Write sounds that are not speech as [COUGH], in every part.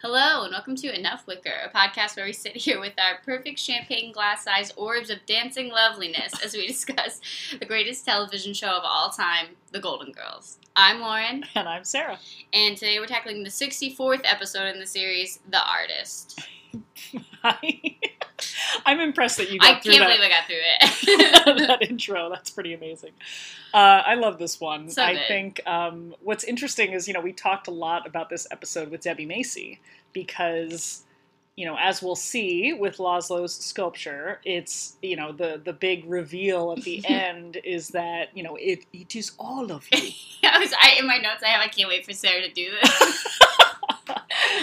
Hello, and welcome to Enough Wicker, a podcast where we sit here with our perfect champagne glass sized orbs of dancing loveliness as we [LAUGHS] discuss the greatest television show of all time, The Golden Girls. I'm Lauren, [LAUGHS] And I'm Sarah. and today we're tackling the 64th episode in the series, The Artist. [LAUGHS] Hi. I'm impressed that you I got through can't that, believe I got through it. [LAUGHS] that intro. That's pretty amazing. Uh, I love this one. So I think um, what's interesting is, you know, we talked a lot about this episode with Debbie Macy because, you know, as we'll see with Laszlo's sculpture, it's, you know, the, the big reveal at the [LAUGHS] end is that, you know, it, it is all of you. [LAUGHS] I was, I, in my notes, I have, I can't wait for Sarah to do this.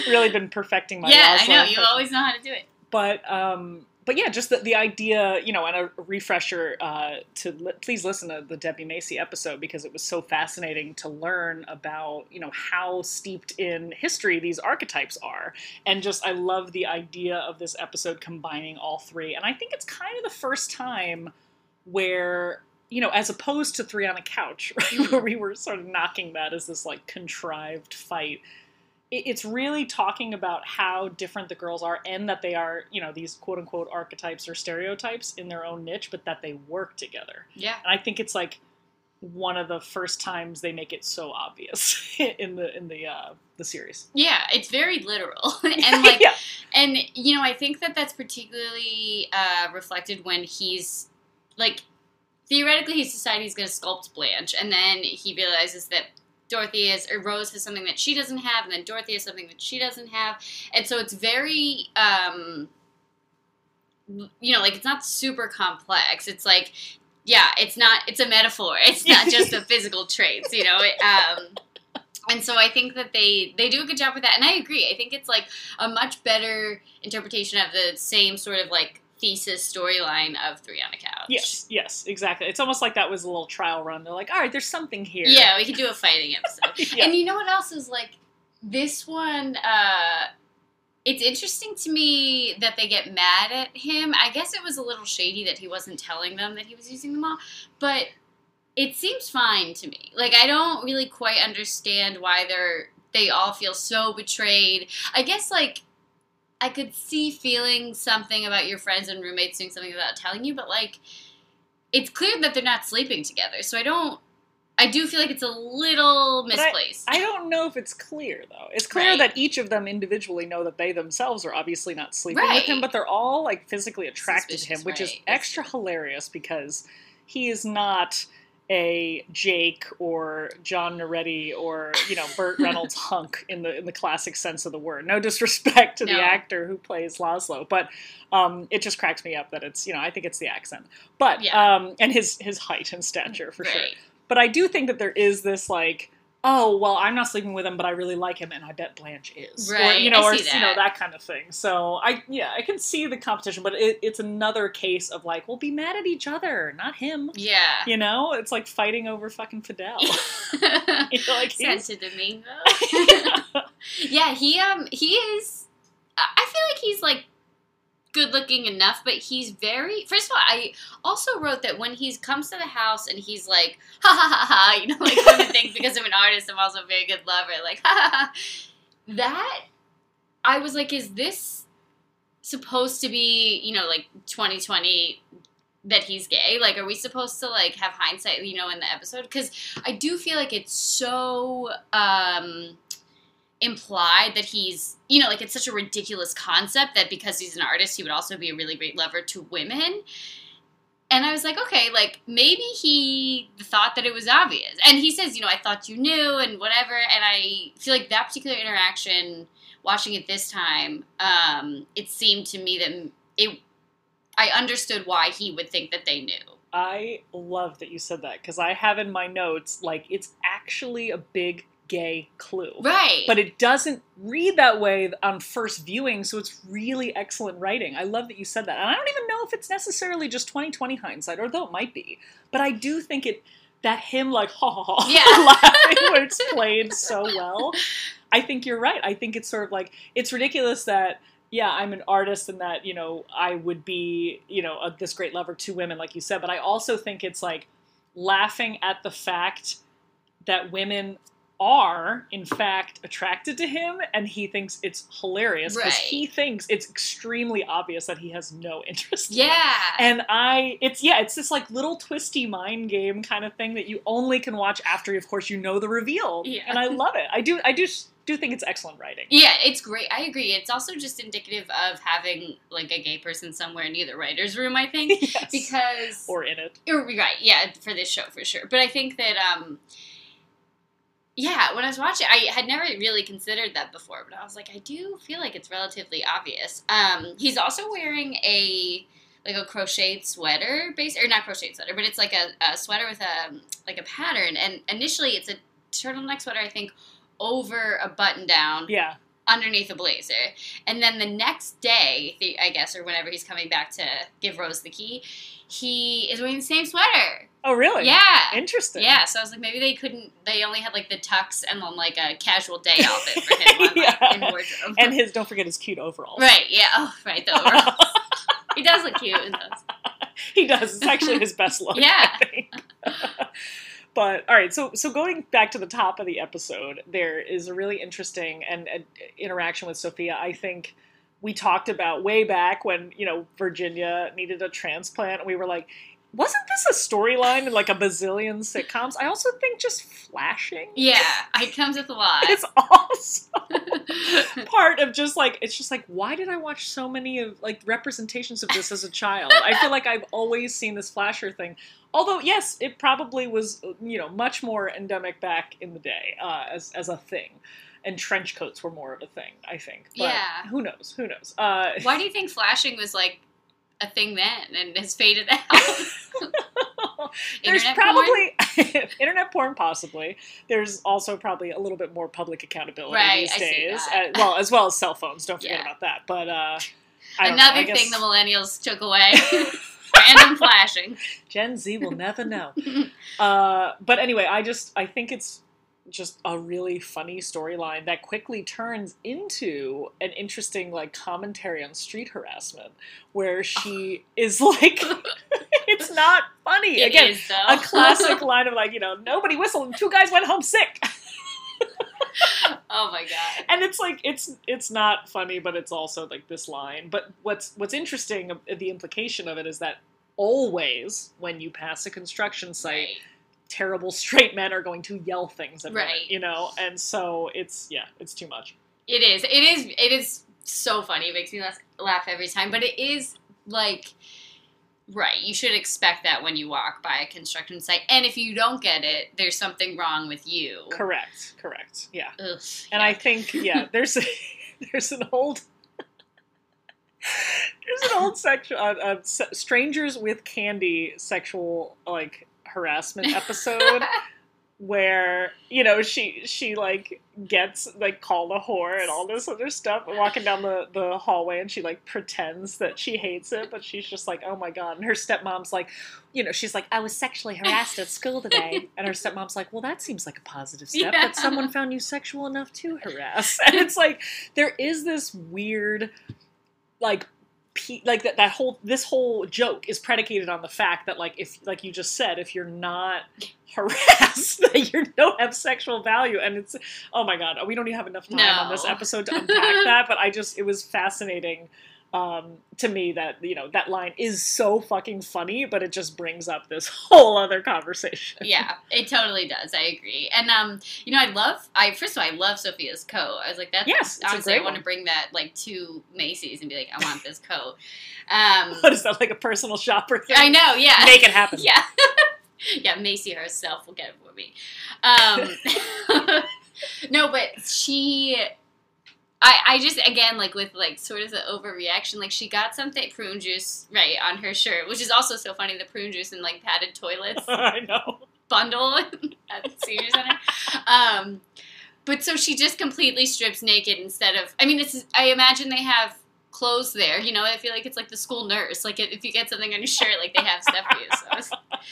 really been perfecting my yeah, I Laszlo know, you always know how to do it. But um but yeah just the, the idea you know and a refresher uh to li- please listen to the debbie macy episode because it was so fascinating to learn about you know how steeped in history these archetypes are. And just i love the idea of this episode combining all three. And i think it's kind of the first time where you know as opposed to three on a couch right [LAUGHS] where we were sort of knocking that as this like contrived fight it's really talking about how different the girls are and that they are, you know, these quote unquote archetypes or stereotypes in their own niche, but that they work together. Yeah. And I think it's like one of the first times they make it so obvious [LAUGHS] in the in the uh, the series. Yeah, it's very literal. [LAUGHS] [LAUGHS] and like, yeah, And you know, I think that that's particularly uh, reflected when he's like theoretically he's decided he's going to sculpt Blanche, and then he realizes that Dorothy is or Rose has something that she doesn't have, and then Dorothy has something that she doesn't have, and so it's very. Um, you know, like it's not super complex. It's like, yeah, it's not. It's a metaphor. It's not just the [LAUGHS] physical traits. You know, it, um, and so I think that they they do a good job with that, and I agree. I think it's like a much better interpretation of the same sort of like thesis storyline of Three on a Couch. yes, yes, exactly. It's almost like that was a little trial run. They're like, all right, there's something here. Yeah, we could do a fighting [LAUGHS] episode. Yeah. And you know what else is like this one uh it's interesting to me that they get mad at him. I guess it was a little shady that he wasn't telling them that he was using them all, but it seems fine to me. Like I don't really quite understand why they're they all feel so betrayed. I guess like I could see feeling something about your friends and roommates doing something without telling you, but like it's clear that they're not sleeping together. So I don't I do feel like it's a little But I- misplaced. I don't know if it's clear though. It's clear Right. that each of them individually know that they themselves are obviously not sleeping Right. with him, but they're all like physically attracted to him, Suspicious, which is extra hilarious because he is not a Jake or John Noretti or you know Burt [LAUGHS] Reynolds hunk in the in the classic sense of the word. No disrespect to No. the actor who plays Laszlo, but um, it just cracks me up that it's you know I think it's the accent, but Yeah. um, and his his height and stature for sure. But I do think that there is this like, oh well, I'm not sleeping with him, but I really like him, and I bet Blanche is, or you know, or see you know that. that kind of thing. So I yeah, I can see the competition, but it, it's another case of like, we'll be mad at each other, not him. Yeah. You know, it's like fighting over fucking Fidel. [LAUGHS] [LAUGHS] Like, Santo Domingo. [LAUGHS] yeah, he um he is. I feel like he's like good looking enough, but he's very. First of all, I also wrote that when he comes to the house and he's like, [LAUGHS] ha ha ha ha, you know, like women think because I'm an [LAUGHS] artist, I'm also a very good lover, like [LAUGHS] ha ha ha. That I was like, is this supposed to be, you know, like 2020 that he's gay? Like, are we supposed to like have hindsight, you know, in the episode? Because I do feel like it's so um, implied that he's, you know, like it's such a ridiculous concept that because he's an artist, he would also be a really great lover to women. And I was like, okay, like maybe he thought that it was obvious. And he says, you know, I thought you knew and whatever. And I feel like that particular interaction, watching it this time, um, it seemed to me that it, I understood why he would think that they knew. I love that you said that because I have in my notes like it's actually a big gay clue. Right. But it doesn't read that way on first viewing, so it's really excellent writing. I love that you said that. And I don't even know if it's necessarily just 2020 hindsight, or though it might be. But I do think it that him like ha ha ha [LAUGHS] Yeah. laughing where it's played so well. I think you're right. I think it's sort of like it's ridiculous that yeah, I'm an artist and that, you know, I would be, you know, a, this great lover to women like you said, but I also think it's like laughing at the fact that women are in fact attracted to him and he thinks it's hilarious because Right. he thinks it's extremely obvious that he has no [LAUGHS] interest in. Yeah. and i it's yeah it's this like little twisty mind game kind of thing that you only can watch after of course you know the reveal Yeah. and i love it i do i do do think it's excellent writing Yeah, it's great. I agree. It's also just indicative of having like a gay person somewhere near the writer's room, I think. [LAUGHS] yes. Because or in it Or- right, yeah, for this show for sure. But I think that um yeah, when I was watching I had never really considered that before, but I was like, I do feel like it's relatively obvious. Um he's also wearing a like a crocheted sweater base or not crocheted sweater, but it's like a, a sweater with a like a pattern. And initially it's a turtleneck sweater I think over a button down. Yeah underneath a blazer. And then the next day, I guess, or whenever he's coming back to give Rose the key, he is wearing the same sweater. oh really Yeah. interesting Yeah, so I was like, maybe they couldn't. They only had like the tux and then like a casual day outfit for him on, like, [LAUGHS] Yeah. in wardrobe. and his don't forget his cute overalls right, yeah, oh, right, the overalls. [LAUGHS] he does look cute in those. he does. It's actually his best look. Yeah. [LAUGHS] But all right, so so going back to the top of the episode, there is a really interesting and, and interaction with Sophia. I think we talked about way back when you know Virginia needed a transplant. And we were like, wasn't this a storyline in like a bazillion sitcoms? I also think just flashing. Yeah, it comes with a lot. It's [LAUGHS] also [LAUGHS] part of just like it's just like why did I watch so many of like representations of this as a child? I feel like I've always seen this flasher thing. Although yes, it probably was you know much more endemic back in the day uh, as as a thing, and trench coats were more of a thing. I think. But Yeah. Who knows? Who knows? Uh, Why do you think flashing was like a thing then and has faded out? [LAUGHS] There's Internet porn? probably [LAUGHS] internet porn, possibly. There's also probably a little bit more public accountability Right, these I days. Uh, well, as well as cell phones. Don't forget Yeah. about that. But uh, know, Another guess thing the millennials took away. [LAUGHS] Random flashing. Gen Z will never know. uh, but anyway, I just I think it's just a really funny storyline that quickly turns into an interesting like commentary on street harassment, where she is [LAUGHS] like, it's not funny It again. is, a classic line of like, you know, nobody whistled and two guys went home sick. oh my god. And it's like it's it's not funny, but it's also like this line. But what's what's interesting uh, the implication of it is that always when you pass a construction site, Right. Terrible [LAUGHS] straight men are going to yell things at women, you know? And so it's yeah, it's too much. It is. It is. It is so funny. It makes me laugh, laugh every time. But it is like, right. You should expect that when you walk by a construction site, and if you don't get it, there's something wrong with you. Correct, correct. Yeah. Ugh, And yeah. I think yeah, [LAUGHS] there's [LAUGHS] there's an old there's an old section uh, uh, strangers with candy sexual like harassment episode [LAUGHS] where you know she she like gets like called a whore and all this other stuff walking down the the hallway and she like pretends that she hates it but she's just like oh my god. And her stepmom's like you know she's like i was sexually harassed at school today. And her stepmom's like well that seems like a positive step Yeah. that someone found you sexual enough to harass. [LAUGHS] And it's like there is this weird like pe- like that, that whole this whole joke is predicated on the fact that like if like you just said if you're not [LAUGHS] harassed [LAUGHS] that you don't have sexual value. And it's oh my god we don't even have enough time on this episode to unpack that but i just it was fascinating um, to me that you know that line is so fucking funny but it just brings up this [LAUGHS] whole other conversation yeah, it totally does. I agree. And um, you know, I love. I first of all, I love Sophia's coat. I was like, that's Yes, honestly, I want to bring that like to Macy's and be like, I want this coat. Um, [LAUGHS] what is that like a personal shopper thing I know. Yeah. make it happen [LAUGHS] Yeah. yeah, Macy herself will get it for me. Um, no, but she. I, I just again like with like sort of the overreaction like she got something prune juice right on her shirt which is also so funny the prune juice and like padded toilets. [LAUGHS] I know. Bundle [LAUGHS] at the senior center. Um but so she just completely strips naked instead of I mean it's I imagine they have clothes there you know I feel like it's like the school nurse like if if you get something on your shirt like they have stuff for you so I was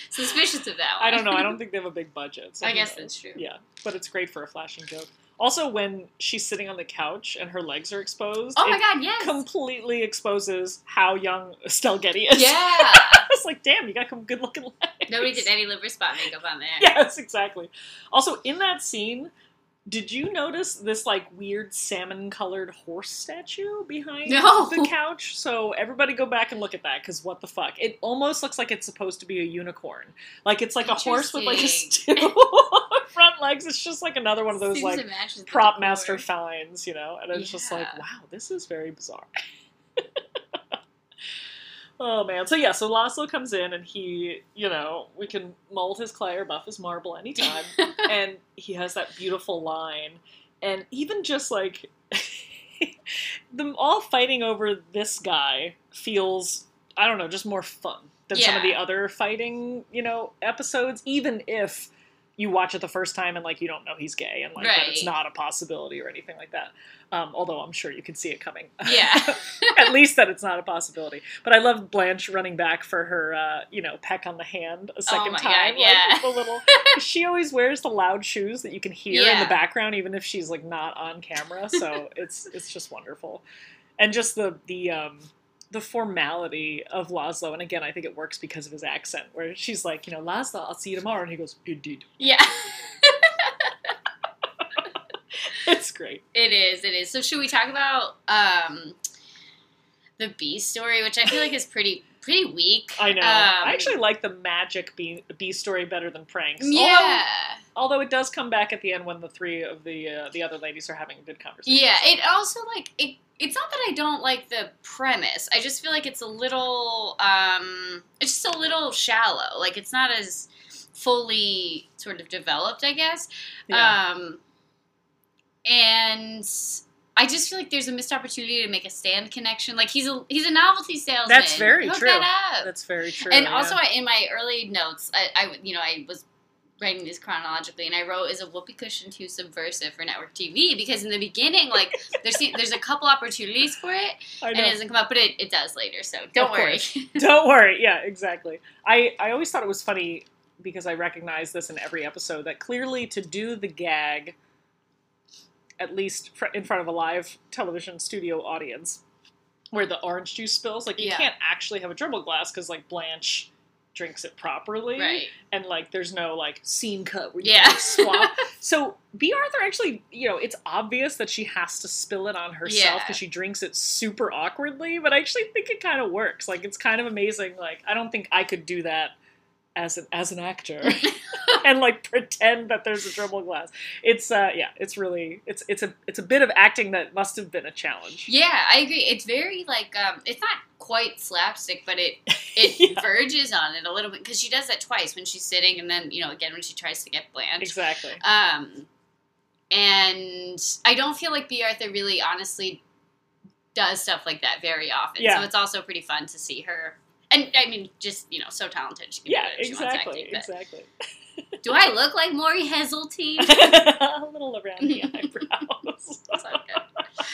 suspicious of that one. i don't know i don't [LAUGHS] think they have a big budget so I guess knows? that's true. Yeah, but it's great for a flashing joke. Also, when she's sitting on the couch and her legs are exposed, oh my it god yes completely exposes how young Estelle Getty is. yeah [LAUGHS] I was like, damn, you got some good looking legs. nobody did any liver spot makeup on there [LAUGHS] Yes, exactly. Also, in that scene, Did you notice this like weird salmon colored horse statue behind No. the couch? So everybody go back and look at that because what the fuck? It almost looks like it's supposed to be a unicorn. Like it's like a horse with like a stew [LAUGHS] front legs. It's just like another one of those Seems like to match the prop master finds, you know? And it's just like, wow, this is very bizarre. Oh man. So yeah, so Laszlo comes in and he, you know, we can mold his clay or buff his marble anytime. [LAUGHS] and he has that beautiful line. And even just like [LAUGHS] them all fighting over this guy feels I don't know, just more fun than some of the other fighting, you know, episodes, even if you watch it the first time and like you don't know he's gay and like that it's not a possibility or anything like that. Um, although I'm sure you can see it coming. [LAUGHS] Yeah. [LAUGHS] At least that it's not a possibility. But I love Blanche running back for her, uh, you know, peck on the hand a second Oh time. God, yeah. Like, the little. [LAUGHS] she always wears the loud shoes that you can hear in the background, even if she's like not on camera. So it's it's just wonderful, and just the the um, the formality of Laszlo. And again, I think it works because of his accent, where she's like, you know, Laszlo, I'll see you tomorrow, and he goes, indeed. yeah. [LAUGHS] It's great. It is. It is. So should we talk about um, the bee story, which I feel like is pretty pretty weak. I know. Um, I actually like the magic bee, bee story better than pranks. Yeah. Although, although it does come back at the end when the three of the uh, the other ladies are having a good conversation. Yeah. It also like it. It's not that I don't like the premise. I just feel like it's a little. Um, it's just a little shallow. Like it's not as fully sort of developed. I guess. Yeah. Um, and I just feel like there's a missed opportunity to make a Stan connection. Like he's a he's a novelty salesman. That's very Hook true. That up. That's very true. and yeah. also, I, in my early notes, I, I you know I was writing these chronologically, and I wrote is a whoopee cushion too subversive for network TV because in the beginning, like [LAUGHS] there's there's a couple opportunities for it, and it doesn't come up, but it, it does later. So don't Of worry. Don't worry. Yeah, exactly. I, I always thought it was funny because I recognize this in every episode that clearly to do the gag, at least fr- in front of a live television studio audience, where the orange juice spills, like you Yeah. can't actually have a dribble glass because like Blanche drinks it properly, right. and like there's no like scene cut where you Yeah. like, swap. [LAUGHS] so Bea Arthur actually, you know, it's obvious that she has to spill it on herself Yeah. because she drinks it super awkwardly, but I actually think it kind of works. Like it's kind of amazing. Like I don't think I could do that as an as an actor [LAUGHS] [LAUGHS] and like pretend that there's a dribble glass. It's uh yeah, it's really it's it's a it's a bit of acting that must have been a challenge. Yeah, I agree. It's very like um, it's not quite slapstick, but it [LAUGHS] it Yeah. verges on it a little bit because she does that twice when she's sitting, and then you know again when she tries to get Blanche. Exactly. Um, and I don't feel like Bea Arthur really honestly does stuff like that very often. Yeah. So it's also pretty fun to see her. And I mean, just you know, so talented. She can Yeah, do it she wants exactly. acting, Exactly. Do I look like Maury Heseltine? [LAUGHS] a little around the [LAUGHS] eyebrows. That's not good.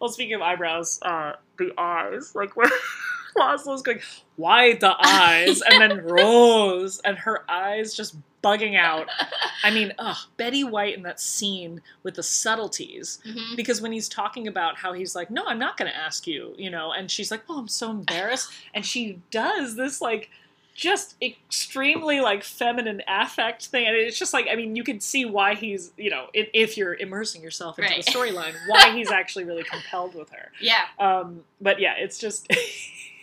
Well, speaking of eyebrows, uh, the eyes, like where [LAUGHS] Laszlo's going, why the eyes? And then Rose, and her eyes just bugging out. I mean, ugh, Betty White in that scene with the subtleties. Mhm. Because when he's talking about how he's like, no, I'm not going to ask you, you know, and she's like, oh, I'm so embarrassed. [SIGHS] And she does this, like, just extremely like feminine affect thing and it's just like i mean you can see why he's you know if, if you're immersing yourself into Right. the storyline why he's actually really [LAUGHS] compelled with her Yeah. um but yeah it's just [LAUGHS]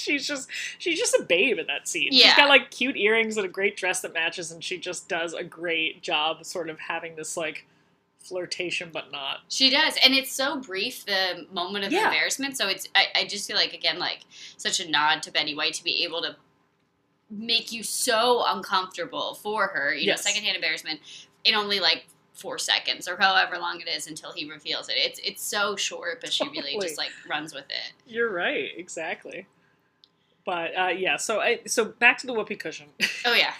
she's just she's just a babe in that scene She's got like cute earrings and a great dress that matches and she just does a great job sort of having this like flirtation but not She does, and it's so brief the moment of Yeah. embarrassment. So it's I, I just feel like again like such a nod to Betty White to be able to make you so uncomfortable for her. You Yes. know, secondhand embarrassment in only like four seconds or however long it is until he reveals it. It's it's so short, but she really just like runs with it. you're right exactly but uh yeah so i so back to the whoopee cushion [LAUGHS] Oh yeah,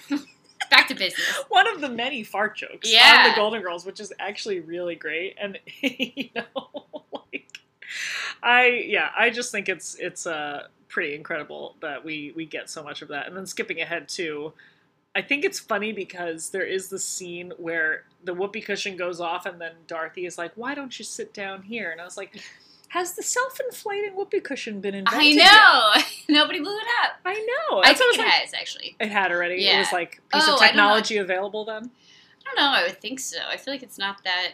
back to business. one of the many fart jokes on the Golden Girls, which is actually really great. And [LAUGHS] you know, [LAUGHS] like I yeah, I just think it's it's uh pretty incredible that we we get so much of that. And then skipping ahead to I think it's funny because there is the scene where the whoopee cushion goes off and then Dorothy is like, Why don't you sit down here? And I was like, Has the self inflating whoopee cushion been invented? I yet?" know [LAUGHS] nobody blew it up. I know. I That's think it like- has actually. It had already. It was like piece Oh, of I don't know. technology available then. I don't know. I would think so. I feel like it's not that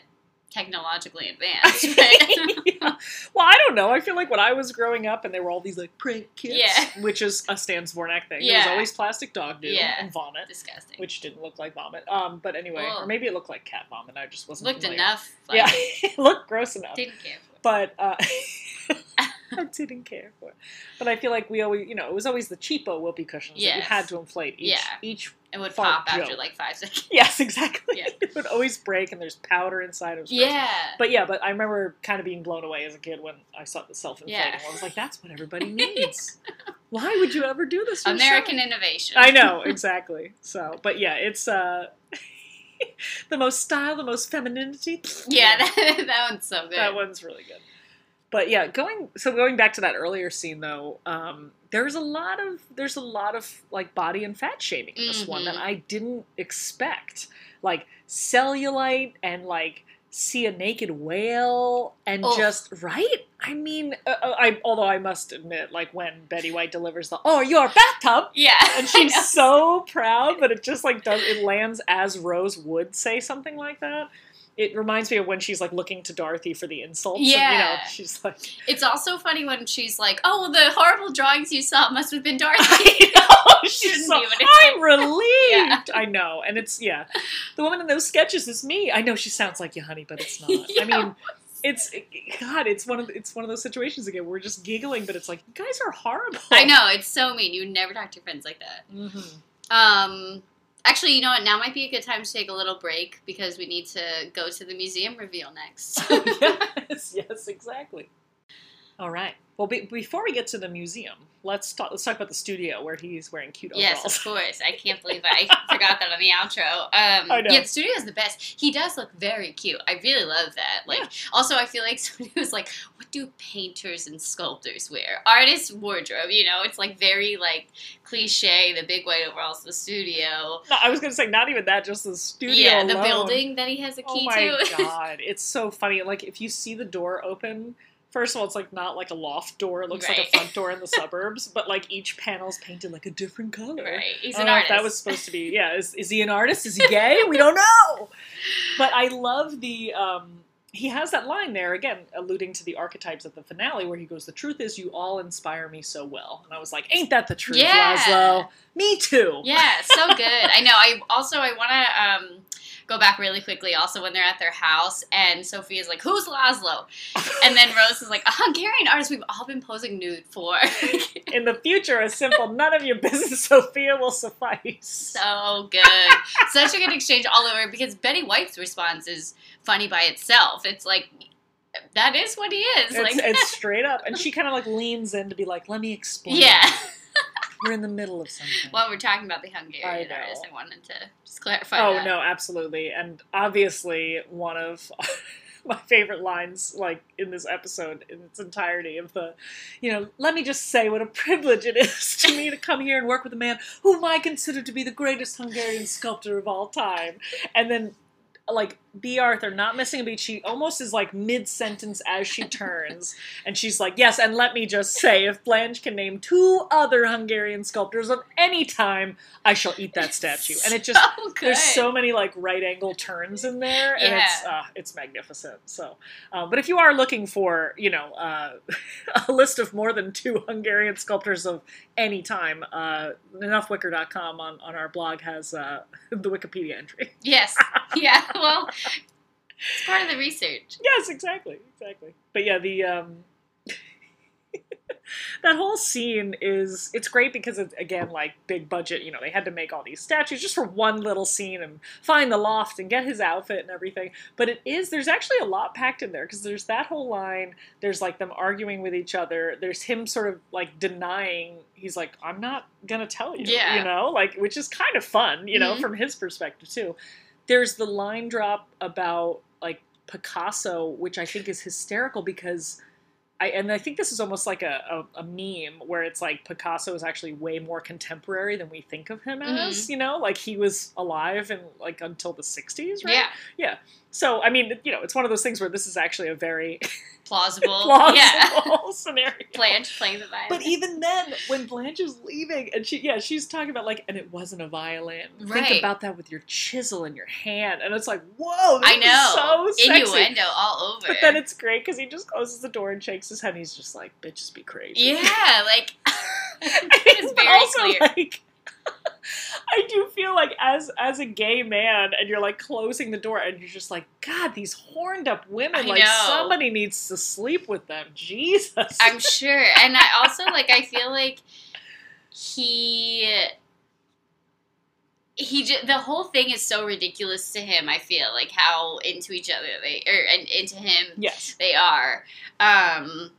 technologically [LAUGHS] advanced. Yeah. Well, I don't know. I feel like when I was growing up and there were all these like prank kits, Yeah. [LAUGHS] which is a Stan Zbornak thing. There was always plastic dog do Yeah. and vomit, disgusting. which didn't look like vomit. Um, but anyway, or maybe it looked like cat vomit. I just wasn't Looked familiar. enough. Like, Yeah, it looked gross enough. Didn't care. But uh, [LAUGHS] I didn't care for it. But I feel like we always, you know, it was always the cheapo whoopee cushions that you had to inflate each Yeah. each It would pop after like five seconds. [LAUGHS] Yes, exactly. Yeah. [LAUGHS] it would always break, and there's powder inside. It. Yeah. But yeah, but I remember kind of being blown away as a kid when I saw the self-inflating. Yeah. I was like, "That's what everybody needs. Why would you ever do this?" yourself? American innovation. I know exactly. So, but yeah, it's uh, [LAUGHS] the most style, the most femininity. Yeah, [LAUGHS] that, that one's so good. that one's really good. But yeah, going so going back to that earlier scene though, um, there's a lot of there's a lot of like body and fat shaming in this one that Mhm. I didn't expect, like cellulite and like see a naked whale and Ugh. just right. I mean, uh, uh, I although I must admit, like when Betty White delivers the "Oh, your bathtub," Yeah. [LAUGHS] and she's so proud, but it just like does it lands as Rose would say something like that. It reminds me of when she's like looking to Dorothy for the insults. and, you know, Yeah. she's like, It's also funny when she's like, "Oh, the horrible drawings you saw must have been Dorothy." [LAUGHS] I know. [LAUGHS] she's so, I'm [LAUGHS] relieved. Yeah. I know, and it's yeah, the woman in those sketches is me. I know she sounds like you, honey, but it's not. I mean, it's God, it's one of it's one of those situations again. We're just giggling, but it's like you guys are horrible. I know it's so mean. You never talk to your friends like that. Mhm. Um, actually, you know what? Now might be a good time to take a little break because we need to go to the museum reveal next. [LAUGHS] yes, [LAUGHS] yes, exactly. All right. Well, be, before we get to the museum, let's talk. Let's talk about the studio where he's wearing cute overalls. yes, of course. I can't believe I [LAUGHS] forgot that on the outro. Um, I know. Yeah, the studio is the best. He does look very cute. I really love that. Like, Yeah. also, I feel like [LAUGHS] somebody was like, "What do painters and sculptors wear?" Artist wardrobe. You know, it's like very like cliche. The big white overalls, the studio. No, I was going to say not even that, just the studio. yeah, the alone. building that he has a key to. Oh my to. [LAUGHS] god, it's so funny. Like if you see the door open, first of all, it's like not like a loft door; it looks like a front door in the [LAUGHS] suburbs. But like each panel's painted like a different color. right. He's I an artist. that was supposed to be. [LAUGHS] Yeah, is, is he an artist? Is he gay? we don't know. But I love the. Um, he has that line there again, alluding to the archetypes of the finale, where he goes, "The truth is, you all inspire me so well." And I was like, "Ain't that the truth, Yeah. Laszlo? Me too." Yeah, so good. I know. I also I want to um, go back really quickly. Also, when they're at their house, and Sophie is like, "Who's Laszlo?" And then Rose is like, "A Hungarian artist we've all been posing nude for." [LAUGHS] In the future, a simple "none of your business, [LAUGHS] Sophia" will suffice. so good. Such a good exchange all over because Betty White's response is funny by itself. It's like that is what he is. It's, like it's [LAUGHS] straight up, and she kind of like leans in to be like, "Let me explain." yeah. We're in the middle of something. While we're talking about the Hungarian I artist, I wanted to just clarify. Oh that. no, absolutely, and obviously one of [LAUGHS] my favorite lines, like in this episode in its entirety, of the, you know, let me just say what a privilege it is to me to come here and work with a man whom I consider to be the greatest Hungarian sculptor of all time, and then. Like Bea Arthur, not missing a beat. She almost is like mid sentence as she turns, and she's like, "Yes, and let me just say, if Blanche can name two other Hungarian sculptors of any time, I shall eat that statue." And it just so [LAUGHS] there's so many like right angle turns in there, and it's uh, it's magnificent. So, uh, but if you are looking for you know uh, [LAUGHS] a list of more than two Hungarian sculptors of any time, uh, enoughwicker.com on on our blog has uh, [LAUGHS] the Wikipedia entry. Yes. Yeah. Well, it's part of the research. Yes, exactly, exactly. But yeah, the um, [LAUGHS] that whole scene is it's great because it's again like big budget. You know, they had to make all these statues just for one little scene and find the loft and get his outfit and everything. But it is there's actually a lot packed in there because there's that whole line. There's like them arguing with each other. There's him sort of like denying. He's like, I'm not gonna tell you. Yeah. You know, like which is kind of fun. You know, Mhm. from his perspective too. There's the line drop about like Picasso, which I think is hysterical because I and I think this is almost like a, a, a meme where it's like Picasso is actually way more contemporary than we think of him Mm-hmm. as, you know, like he was alive and like until the 60s, right? Yeah. So I mean, you know, it's one of those things where this is actually a very [LAUGHS] Plausible. plausible Yeah. [LAUGHS] scenario. Blanche playing the violin. But even then, when Blanche is leaving, and she, yeah, she's talking about like, and it wasn't a violin. Right. Think about that with your chisel in your hand, and it's like, whoa, this I know. is so sexy. Innuendo all over. But then it's great because he just closes the door and shakes his head. and He's just like, bitches be crazy. yeah, like [LAUGHS] it's very also clear. like. [LAUGHS] I do feel like as as a gay man and you're like closing the door and you're just like God these horned up women I like know. somebody needs to sleep with them Jesus I'm sure. And I also like I feel like he he j- the whole thing is so ridiculous to him. I feel like how into each other they or and into him yes they are. Um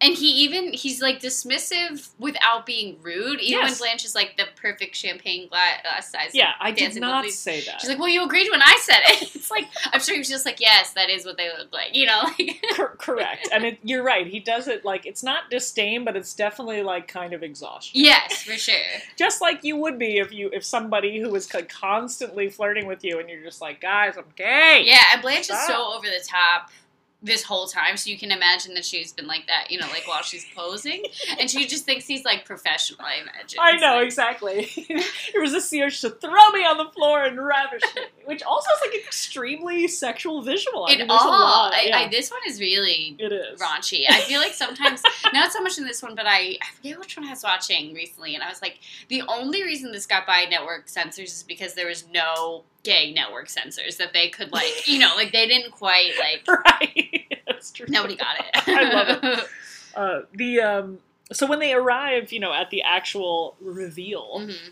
and he even he's like dismissive without being rude. Even when Blanche is like the perfect champagne glass uh, size. yeah I did not These- say that She's like, "Well, you agreed when I said it." [LAUGHS] It's like I'm sure he was just like, "Yes, that is what they look like," you know. Like, [LAUGHS] Cor- correct and it, you're right he does it like it's not disdain but it's definitely like kind of exhaustion yes, for sure. [LAUGHS] just like you would be if you if somebody who was constantly flirting with you and you're just like guys I'm gay Yeah, and Blanche is so over the top this whole time, so you can imagine that she's been like that, you know, like while she's posing, and she just thinks he's like professional. I imagine. I know like- exactly. [LAUGHS] a urge to throw me on the floor and ravish me, which also is like extremely sexual visual. I It mean, all. lot, I, yeah. I, this one is really it is. raunchy. I feel like sometimes [LAUGHS] not so much in this one, but I, I forget which one I was watching recently, and I was like, the only reason this got by network censors is because there was no gay network censors that they could like, you know, like they didn't quite like [LAUGHS] Right. [LAUGHS] That's true. nobody got it. [LAUGHS] I love it. Uh, the um, so when they arrive, you know, at the actual reveal, Mhm.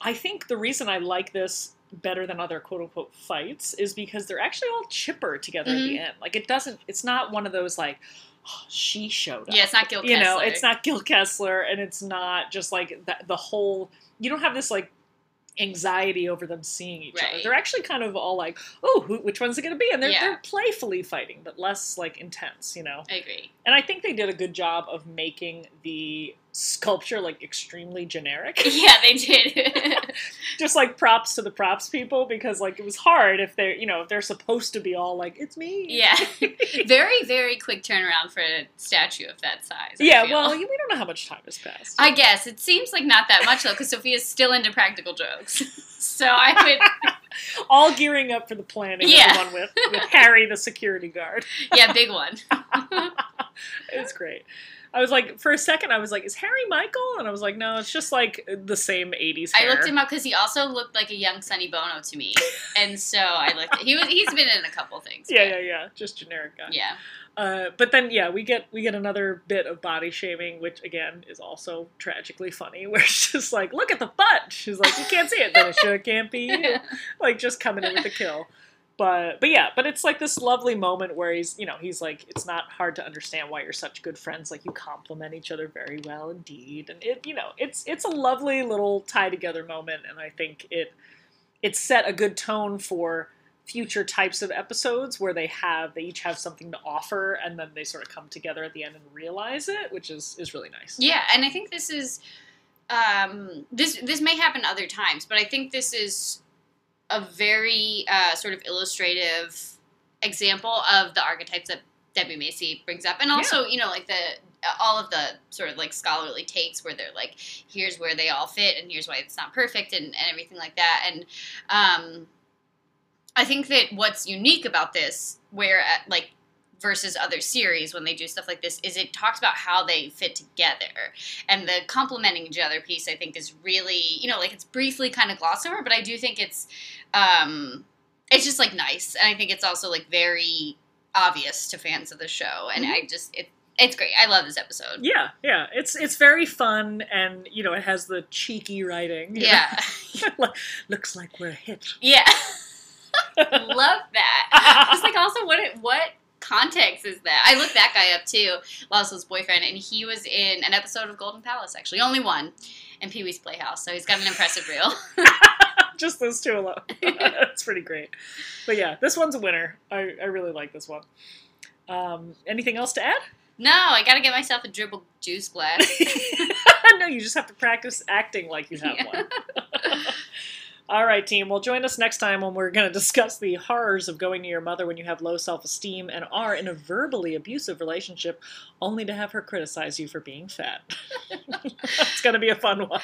I think the reason I like this better than other quote unquote fights is because they're actually all chipper together at Mm-hmm. the end. Like it doesn't. It's not one of those like. "Oh, she showed up. Yeah, it's not Gil you know, Kessler. it's not Gil Kessler, and it's not just like the, the whole. You don't have this like anxiety over them seeing each other. They're actually kind of all like, "Oh, who, which one's it going to be?" And they're Yeah. they're playfully fighting, but less like intense. You know, I agree. and I think they did a good job of making the sculpture like extremely generic. [LAUGHS] Yeah, they did. [LAUGHS] just like props to the props people because like it was hard if they're you know if they're supposed to be all like it's me. yeah, [LAUGHS] very very quick turnaround for a statue of that size. I Yeah, feel. well, we don't know how much time has passed. I guess it seems like not that much though, because Sophia's still into practical jokes. so I would, all gearing up for the planning Yeah. the one with, with Harry, the security guard. yeah, big one. It's great. I was like, for a second, I was like, is Harry Michael? And I was like, no, it's just like the same 80s I looked him up because he also looked like a young Sonny Bono to me, [LAUGHS] and so I looked. He was he's been in a couple things. Yeah, but- yeah, yeah. Just generic guy. yeah. Uh, but then, yeah, we get we get another bit of body shaming, which again is also tragically funny. [LAUGHS] Where it's just like, look at the butt. She's like, you can't see it. Then it sure can't be you. [LAUGHS] Like just coming in with a kill. But but yeah, but it's like this lovely moment where he's you know he's like it's not hard to understand why you're such good friends. Like you complement each other very well indeed, and it you know it's it's a lovely little tie together moment, and I think it it set a good tone for future types of episodes where they have they each have something to offer and then they sort of come together at the end and realize it which is is really nice Yeah, and I think this is um, this this may happen other times, but I think this is a very uh, sort of illustrative example of the archetypes that Debbie Macy brings up, and also you know like the all of the sort of like scholarly takes where they're like, here's where they all fit, and here's why it's not perfect, and, and everything like that, and um, I think that what's unique about this, where at, like versus other series when they do stuff like this is it talks about how they fit together. And the complementing each other piece i think is really you know like it's briefly kind of glossed over but i do think it's um it's just like nice. And i think it's also like very obvious to fans of the show. And i just it it's great. I love this episode. Yeah yeah. It's it's very fun and you know it has the cheeky writing. Yeah. [LAUGHS] [LAUGHS] Looks like we're a hit yeah. [LAUGHS] Love that. Just like also what it, what context is that? I looked that guy up too, Laszlo's boyfriend, and he was in an episode of Golden Palace actually, only one, in Pee Wee's Playhouse. So he's got an impressive reel. [LAUGHS] [LAUGHS] just those two alone [LAUGHS] it's pretty great but yeah this one's a winner i, I really like this one um, anything else to add no, I gotta get myself a dribble juice glass. no, you just have to practice acting like you have Yeah. one. All right, team. Well, join us next time when we're going to discuss the horrors of going to your mother when you have low self esteem and are in a verbally abusive relationship, only to have her criticize you for being fat. it's going to be a fun one.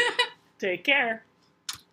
[LAUGHS] Take care.